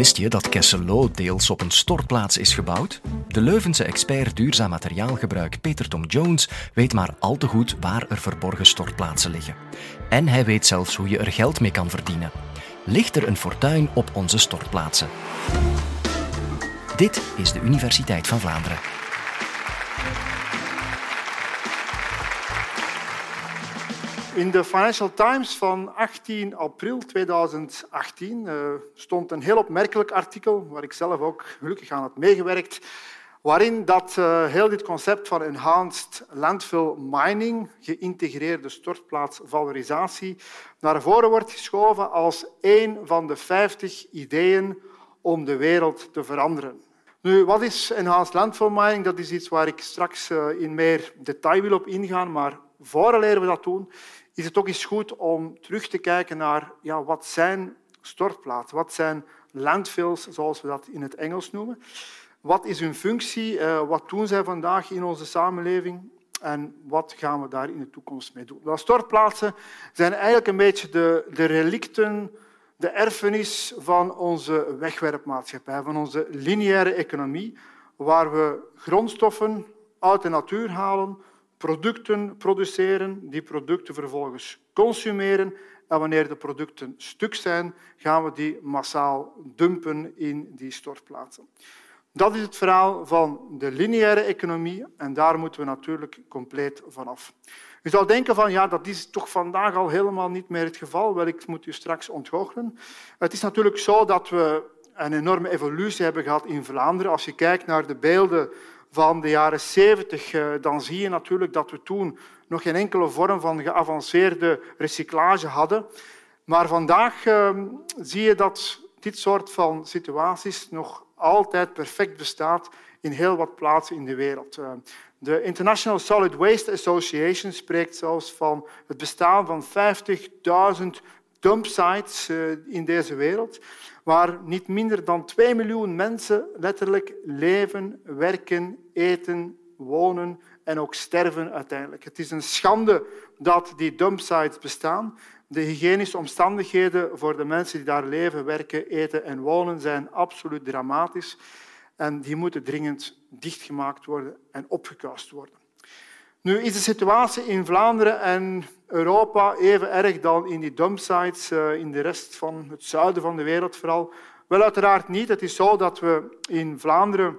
Wist je dat Kesselo deels op een stortplaats is gebouwd? De Leuvense expert duurzaam materiaalgebruik Peter Tom Jones weet maar al te goed waar er verborgen stortplaatsen liggen. En hij weet zelfs hoe je er geld mee kan verdienen. Ligt er een fortuin op onze stortplaatsen? Dit is de Universiteit van Vlaanderen. In de Financial Times van 18 april 2018 uh, eh, stond een heel opmerkelijk artikel, waar ik zelf ook gelukkig aan had meegewerkt, waarin dat, uh, heel dit concept van enhanced landfill mining, geïntegreerde stortplaatsvalorisatie, naar voren wordt geschoven als een van de 50 ideeën om de wereld te veranderen. Nu, wat is enhanced landfill mining? Dat is iets waar ik straks uh, in meer detail wil op ingaan, maar vooraleer we dat doen, is het ook eens goed om terug te kijken naar ja, wat zijn stortplaatsen, wat zijn landfills, zoals we dat in het Engels noemen. Wat is hun functie? Uh, wat doen zij vandaag in onze samenleving? En wat gaan we daar in de toekomst mee doen? Stortplaatsen zijn eigenlijk een beetje de, de relicten, de erfenis van onze wegwerpmaatschappij, van onze lineaire economie, waar we grondstoffen uit de natuur halen, producten produceren, die producten vervolgens consumeren en wanneer de producten stuk zijn, gaan we die massaal dumpen in die stortplaatsen. Dat is het verhaal van de lineaire economie en daar moeten we natuurlijk compleet vanaf. U zou denken van ja, dat is toch vandaag al helemaal niet meer het geval. Wel, ik moet u straks ontgoochelen. Het is natuurlijk zo dat we een enorme evolutie hebben gehad in Vlaanderen. Als je kijkt naar de beelden van de jaren 70, eh, dan zie je natuurlijk dat we toen nog geen enkele vorm van geavanceerde recyclage hadden. Maar vandaag ehm, zie je dat dit soort van situaties nog altijd perfect bestaat in heel wat plaatsen in de wereld. Eh, de International Solid Waste Association spreekt zelfs van het bestaan van 50.000 dumpsites eh, in deze wereld waar niet minder dan 2 miljoen mensen letterlijk leven, werken, eten, wonen en ook sterven uiteindelijk. Het is een schande dat die dumpsites bestaan. De hygiënische omstandigheden voor de mensen die daar leven, werken, eten en wonen zijn absoluut dramatisch. En die moeten dringend dichtgemaakt worden en opgekast worden. Nu is de situatie in Vlaanderen en Europa even erg dan in die dumpsites eh, in de rest van het zuiden van de wereld vooral? Wel, uiteraard niet. Het is zo dat we in Vlaanderen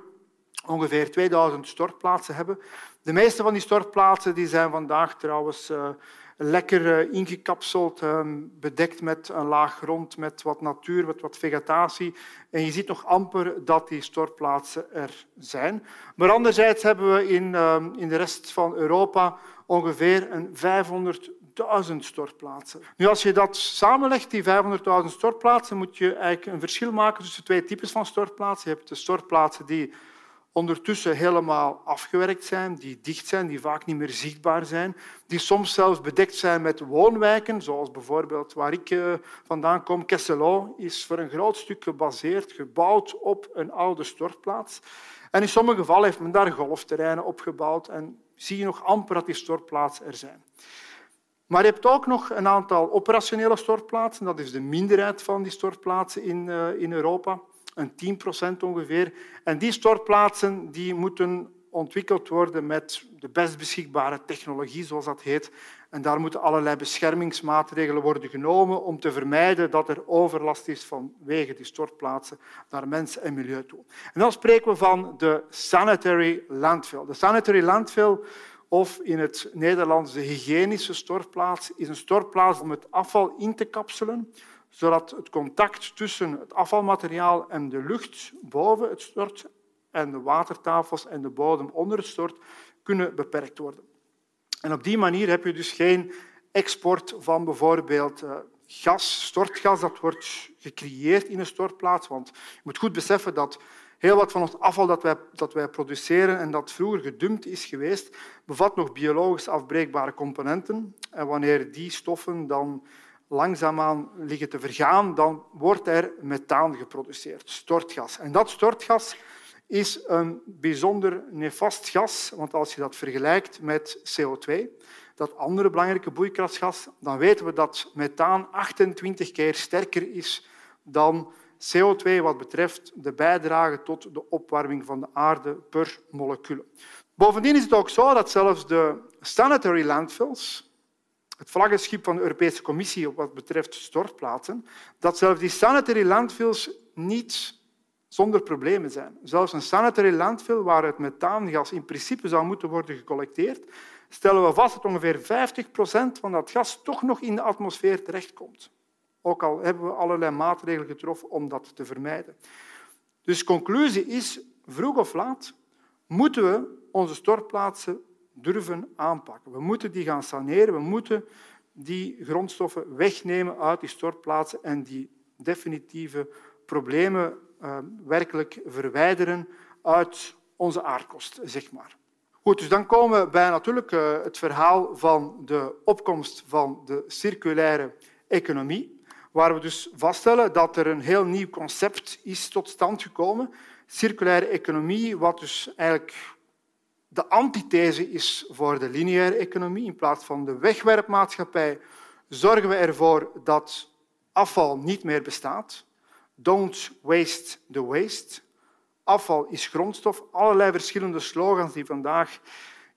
ongeveer 2000 stortplaatsen hebben. De meeste van die stortplaatsen die zijn vandaag trouwens uh, lekker eh, ingekapseld, ehm, bedekt met een laag grond, met wat natuur, met wat vegetatie. En je ziet nog amper dat die stortplaatsen er zijn. Maar anderzijds hebben we in, ehm, in de rest van Europa ongeveer een 500.000 stortplaatsen. Nu, als je dat samenlegt, die 500.000 stortplaatsen, moet je eigenlijk een verschil maken tussen twee types van stortplaatsen. Je hebt de stortplaatsen die ondertussen helemaal afgewerkt zijn, die dicht zijn, die vaak niet meer zichtbaar zijn, die soms zelfs bedekt zijn met woonwijken, zoals bijvoorbeeld waar ik eh, vandaan kom. Kesselo is voor een groot stuk gebaseerd, gebouwd op een oude stortplaats. En in sommige gevallen heeft men daar golfterreinen opgebouwd en zie je nog amper dat die stortplaatsen er zijn. Maar je hebt ook nog een aantal operationele stortplaatsen. Dat is de minderheid van die stortplaatsen in, uh, in Europa een 10 procent ongeveer. En die stortplaatsen die moeten ontwikkeld worden met de best beschikbare technologie, zoals dat heet. En daar moeten allerlei beschermingsmaatregelen worden genomen om te vermijden dat er overlast is vanwege die stortplaatsen naar mensen en milieu toe. En dan spreken we van de sanitary landfill. De sanitary landfill, of in het Nederlands de hygiënische stortplaats, is een stortplaats om het afval in te kapselen zodat het contact tussen het afvalmateriaal en de lucht boven het stort en de watertafels en de bodem onder het stort kunnen beperkt worden. En op die manier heb je dus geen export van bijvoorbeeld eh, gas, stortgas, dat wordt gecreëerd in een stortplaats. Want je moet goed beseffen dat heel wat van het afval dat wij, dat wij produceren en dat vroeger gedumpt is geweest, bevat nog biologisch afbreekbare componenten. En wanneer die stoffen dan langzaamaan liggen te vergaan, dan wordt er methaan geproduceerd, stortgas. En dat stortgas is een bijzonder nefast gas, want als je dat vergelijkt met CO2, dat andere belangrijke broeikasgas, dan weten we dat methaan 28 keer sterker is dan CO2 wat betreft de bijdrage tot de opwarming van de aarde per molecuul. Bovendien is het ook zo dat zelfs de sanitary landfills, het vlaggenschip van de Europese Commissie wat betreft stortplaatsen, dat zelfs die sanitary landfills niet zonder problemen zijn. Zelfs een sanitary landfill waar het methaangas in principe zou moeten worden gecollecteerd, stellen we vast dat ongeveer 50 procent van dat gas toch nog in de atmosfeer terechtkomt. Ook al hebben we allerlei maatregelen getroffen om dat te vermijden. Dus conclusie is, vroeg of laat moeten we onze stortplaatsen durven aanpakken. We moeten die gaan saneren, we moeten die grondstoffen wegnemen uit die stortplaatsen en die definitieve problemen uh, werkelijk verwijderen uit onze aardkost, zeg maar. Goed, dus dan komen we bij natuurlijk uh, het verhaal van de opkomst van de circulaire economie, waar we dus vaststellen dat er een heel nieuw concept is tot stand gekomen. Circulaire economie, wat dus eigenlijk de antithese is voor de lineaire economie. In plaats van de wegwerpmaatschappij zorgen we ervoor dat afval niet meer bestaat. Don't waste the waste. Afval is grondstof. Allerlei verschillende slogans die vandaag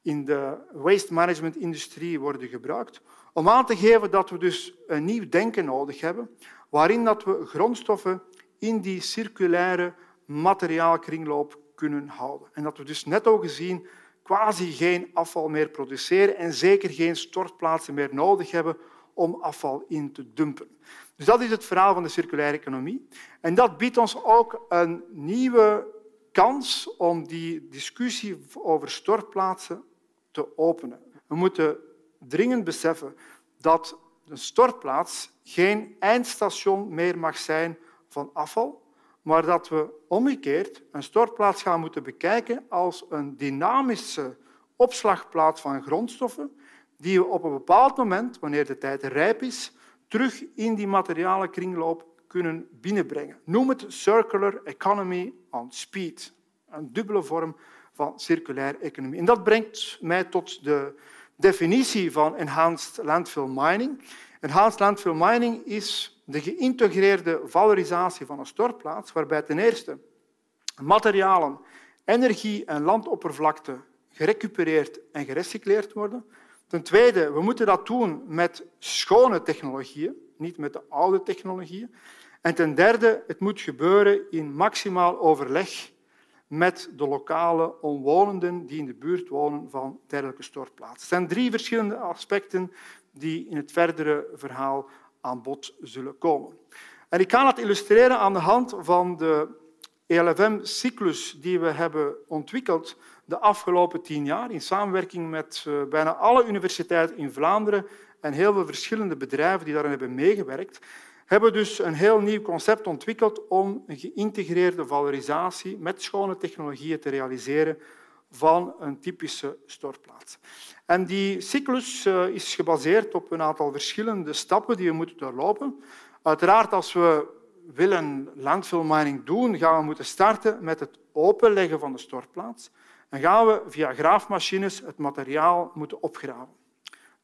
in de waste management industrie worden gebruikt. Om aan te geven dat we dus een nieuw denken nodig hebben, waarin dat we grondstoffen in die circulaire materiaalkringloop kunnen houden. En dat we dus net al gezien quasi geen afval meer produceren en zeker geen stortplaatsen meer nodig hebben om afval in te dumpen. Dus dat is het verhaal van de circulaire economie. En dat biedt ons ook een nieuwe kans om die discussie over stortplaatsen te openen. We moeten dringend beseffen dat een stortplaats geen eindstation meer mag zijn van afval, maar dat we omgekeerd een stortplaats gaan moeten bekijken als een dynamische opslagplaats van grondstoffen die we op een bepaald moment, wanneer de tijd rijp is, terug in die materiale kringloop kunnen binnenbrengen. Noem het circular economy on speed. Een dubbele vorm van circulaire economie. En dat brengt mij tot de definitie van enhanced landfill mining. Enhanced landfill mining is de geïntegreerde valorisatie van een stortplaats, waarbij ten eerste materialen, energie en landoppervlakte gerecupereerd en gerecycleerd worden. Ten tweede, we moeten dat doen met schone technologieën, niet met de oude technologieën. En ten derde, het moet gebeuren in maximaal overleg met de lokale omwonenden die in de buurt wonen van dergelijke stortplaatsen. Het zijn drie verschillende aspecten die in het verdere verhaal aan bod zullen komen. En ik kan dat illustreren aan de hand van de ELFM-cyclus die we hebben ontwikkeld de afgelopen tien jaar in samenwerking met eh, bijna alle universiteiten in Vlaanderen en heel veel verschillende bedrijven die daarin hebben meegewerkt, hebben dus een heel nieuw concept ontwikkeld om een geïntegreerde valorisatie met schone technologieën te realiseren van een typische stortplaats. En die cyclus eh, is gebaseerd op een aantal verschillende stappen die we moeten doorlopen. Uiteraard, als we willen landfill mining doen, gaan we moeten starten met het openleggen van de stortplaats. Dan gaan we via graafmachines het materiaal moeten opgraven.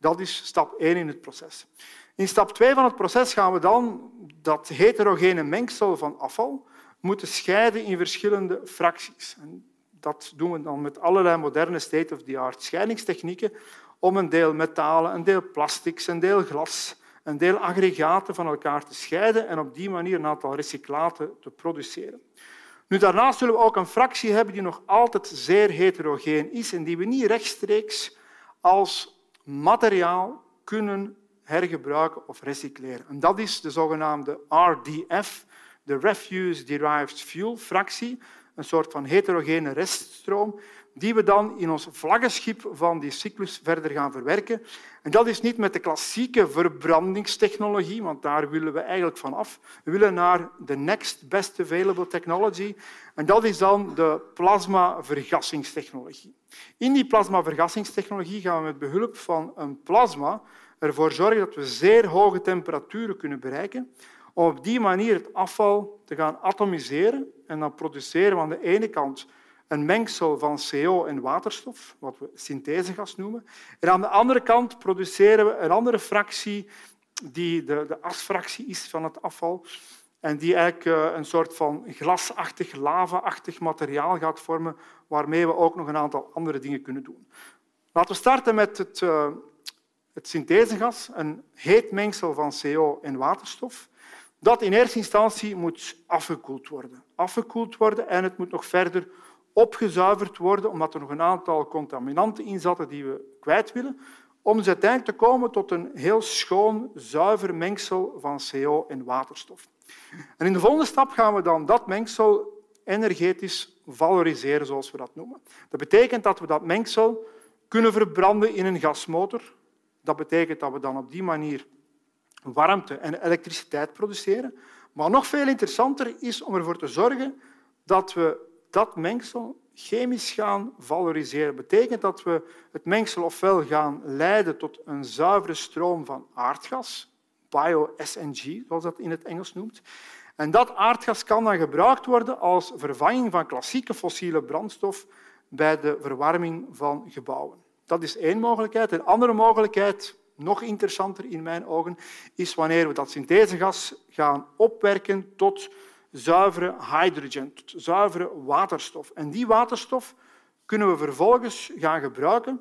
Dat is stap 1 in het proces. In stap 2 van het proces gaan we dan dat heterogene mengsel van afval moeten scheiden in verschillende fracties. En dat doen we dan met allerlei moderne state-of-the-art scheidingstechnieken om een deel metalen, een deel plastics, een deel glas, een deel aggregaten van elkaar te scheiden en op die manier een aantal recyclaten te produceren. Nu, daarnaast zullen we ook een fractie hebben die nog altijd zeer heterogeen is en die we niet rechtstreeks als materiaal kunnen hergebruiken of recycleren. En dat is de zogenaamde RDF, de Refuse Derived Fuel fractie, een soort van heterogene reststroom die we dan in ons vlaggenschip van die cyclus verder gaan verwerken. En dat is niet met de klassieke verbrandingstechnologie, want daar willen we eigenlijk van af. We willen naar de next best available technology. En dat is dan de plasmavergassingstechnologie. In die plasmavergassingstechnologie gaan we met behulp van een plasma ervoor zorgen dat we zeer hoge temperaturen kunnen bereiken om op die manier het afval te gaan atomiseren en dan produceren we aan de ene kant een mengsel van CO en waterstof, wat we synthesegas noemen. En aan de andere kant produceren we een andere fractie, die de, de asfractie is van het afval. En die eigenlijk eh, een soort van glasachtig, lava-achtig materiaal gaat vormen, waarmee we ook nog een aantal andere dingen kunnen doen. Laten we starten met het, uh, het synthesegas, een heet mengsel van CO en waterstof, dat in eerste instantie moet afgekoeld worden. Afgekoeld worden en het moet nog verder opgezuiverd worden, omdat er nog een aantal contaminanten in zaten die we kwijt willen, om uiteindelijk te komen tot een heel schoon, zuiver mengsel van CO en waterstof. En in de volgende stap gaan we dan dat mengsel energetisch valoriseren, zoals we dat noemen. Dat betekent dat we dat mengsel kunnen verbranden in een gasmotor. Dat betekent dat we dan op die manier warmte en elektriciteit produceren. Maar nog veel interessanter is om ervoor te zorgen dat we dat mengsel chemisch gaan valoriseren. Betekent dat we het mengsel ofwel gaan leiden tot een zuivere stroom van aardgas, bio-SNG, zoals dat in het Engels noemt. En dat aardgas kan dan gebruikt worden als vervanging van klassieke fossiele brandstof bij de verwarming van gebouwen. Dat is één mogelijkheid. Een andere mogelijkheid, nog interessanter in mijn ogen, is wanneer we dat synthesegas gaan opwerken tot zuivere hydrogen, zuivere waterstof. En die waterstof kunnen we vervolgens gaan gebruiken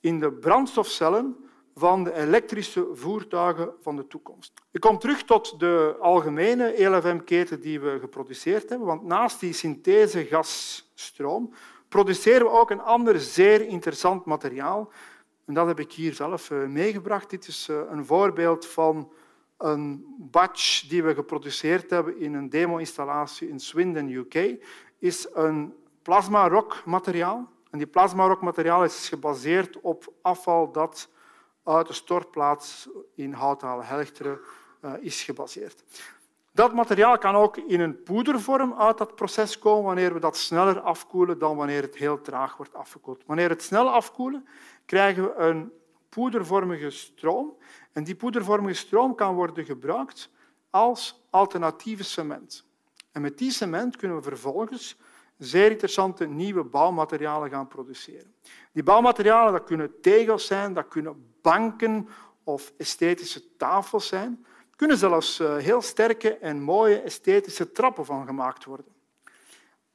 in de brandstofcellen van de elektrische voertuigen van de toekomst. Ik kom terug tot de algemene ELFM-keten die we geproduceerd hebben, want naast die synthesegasstroom produceren we ook een ander zeer interessant materiaal. En dat heb ik hier zelf eh, meegebracht. Dit is eh, een voorbeeld van een batch die we geproduceerd hebben in een demo-installatie in Swindon, UK, is een plasma-rock-materiaal. En die plasma-rock-materiaal is gebaseerd op afval dat uit de stortplaats in Houthalen-Helchteren uh, is gebaseerd. Dat materiaal kan ook in een poedervorm uit dat proces komen wanneer we dat sneller afkoelen dan wanneer het heel traag wordt afgekoeld. Wanneer het snel afkoelen, krijgen we een poedervormige stroom. En die poedervormige stroom kan worden gebruikt als alternatieve cement. En met die cement kunnen we vervolgens zeer interessante nieuwe bouwmaterialen gaan produceren. Die bouwmaterialen dat kunnen tegels zijn, dat kunnen banken of esthetische tafels zijn. Er kunnen zelfs eh, heel sterke en mooie esthetische trappen van gemaakt worden.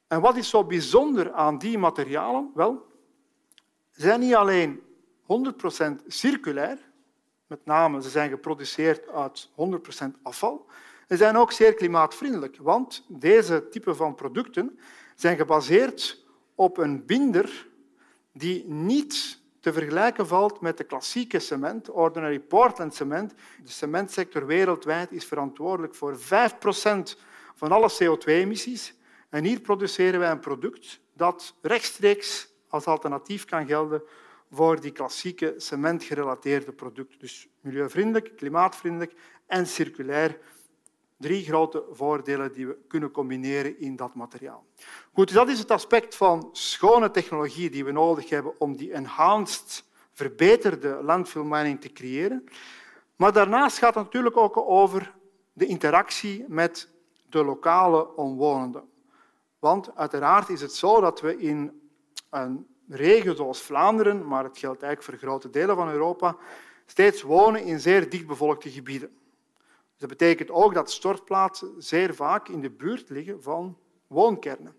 En wat is zo bijzonder aan die materialen? Wel, ze zijn niet alleen 100% circulair, met name ze zijn geproduceerd uit 100% afval, ze zijn ook zeer klimaatvriendelijk, want deze type van producten zijn gebaseerd op een binder die niet te vergelijken valt met de klassieke cement, ordinary Portland cement. De cementsector wereldwijd is verantwoordelijk voor 5% van alle CO2-emissies. En hier produceren wij een product dat rechtstreeks als alternatief kan gelden voor die klassieke cementgerelateerde producten. Dus milieuvriendelijk, klimaatvriendelijk en circulair. Drie grote voordelen die we kunnen combineren in dat materiaal. Goed, dus dat is het aspect van schone technologie die we nodig hebben om die enhanced, verbeterde landfill mining te creëren. Maar daarnaast gaat het natuurlijk ook over de interactie met de lokale omwonenden. Want uiteraard is het zo dat we in een regio zoals Vlaanderen, maar het geldt eigenlijk voor grote delen van Europa, steeds wonen in zeer dichtbevolkte gebieden. Dus dat betekent ook dat stortplaatsen zeer vaak in de buurt liggen van woonkernen.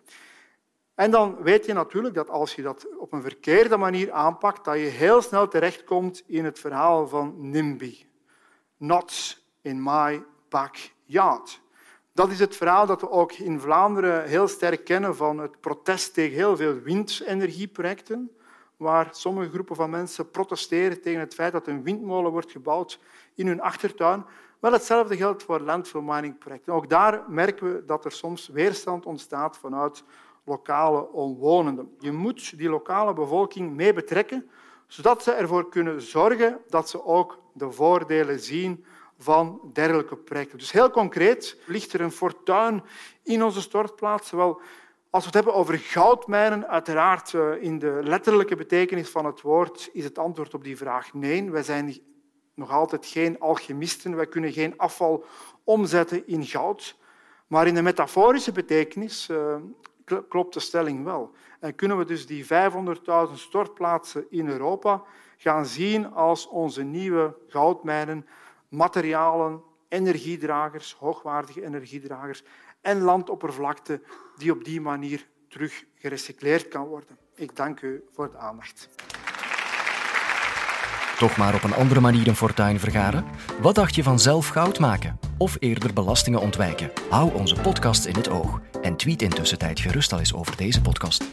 En dan weet je natuurlijk dat als je dat op een verkeerde manier aanpakt, dat je heel snel terechtkomt in het verhaal van NIMBY. Not in my backyard. Dat is het verhaal dat we ook in Vlaanderen heel sterk kennen van het protest tegen heel veel windenergieprojecten, waar sommige groepen van mensen protesteren tegen het feit dat een windmolen wordt gebouwd in hun achtertuin. Wel, hetzelfde geldt voor landfill mining projecten. Ook daar merken we dat er soms weerstand ontstaat vanuit lokale omwonenden. Je moet die lokale bevolking mee betrekken, zodat ze ervoor kunnen zorgen dat ze ook de voordelen zien van dergelijke projecten. Dus heel concreet ligt er een fortuin in onze stortplaats. Wel, als we het hebben over goudmijnen, uiteraard eh, in de letterlijke betekenis van het woord is het antwoord op die vraag nee. Wij zijn nog altijd geen alchemisten. Wij kunnen geen afval omzetten in goud. Maar in de metaforische betekenis uh, klopt de stelling wel. En kunnen we dus die 500.000 stortplaatsen in Europa gaan zien als onze nieuwe goudmijnen materialen energiedragers, hoogwaardige energiedragers en landoppervlakte die op die manier terug gerecycleerd kan worden. Ik dank u voor de aandacht. Toch maar op een andere manier een fortuin vergaren? Wat dacht je van zelf goud maken? Of eerder belastingen ontwijken? Hou onze podcast in het oog en tweet intussen tijd gerust al eens over deze podcast.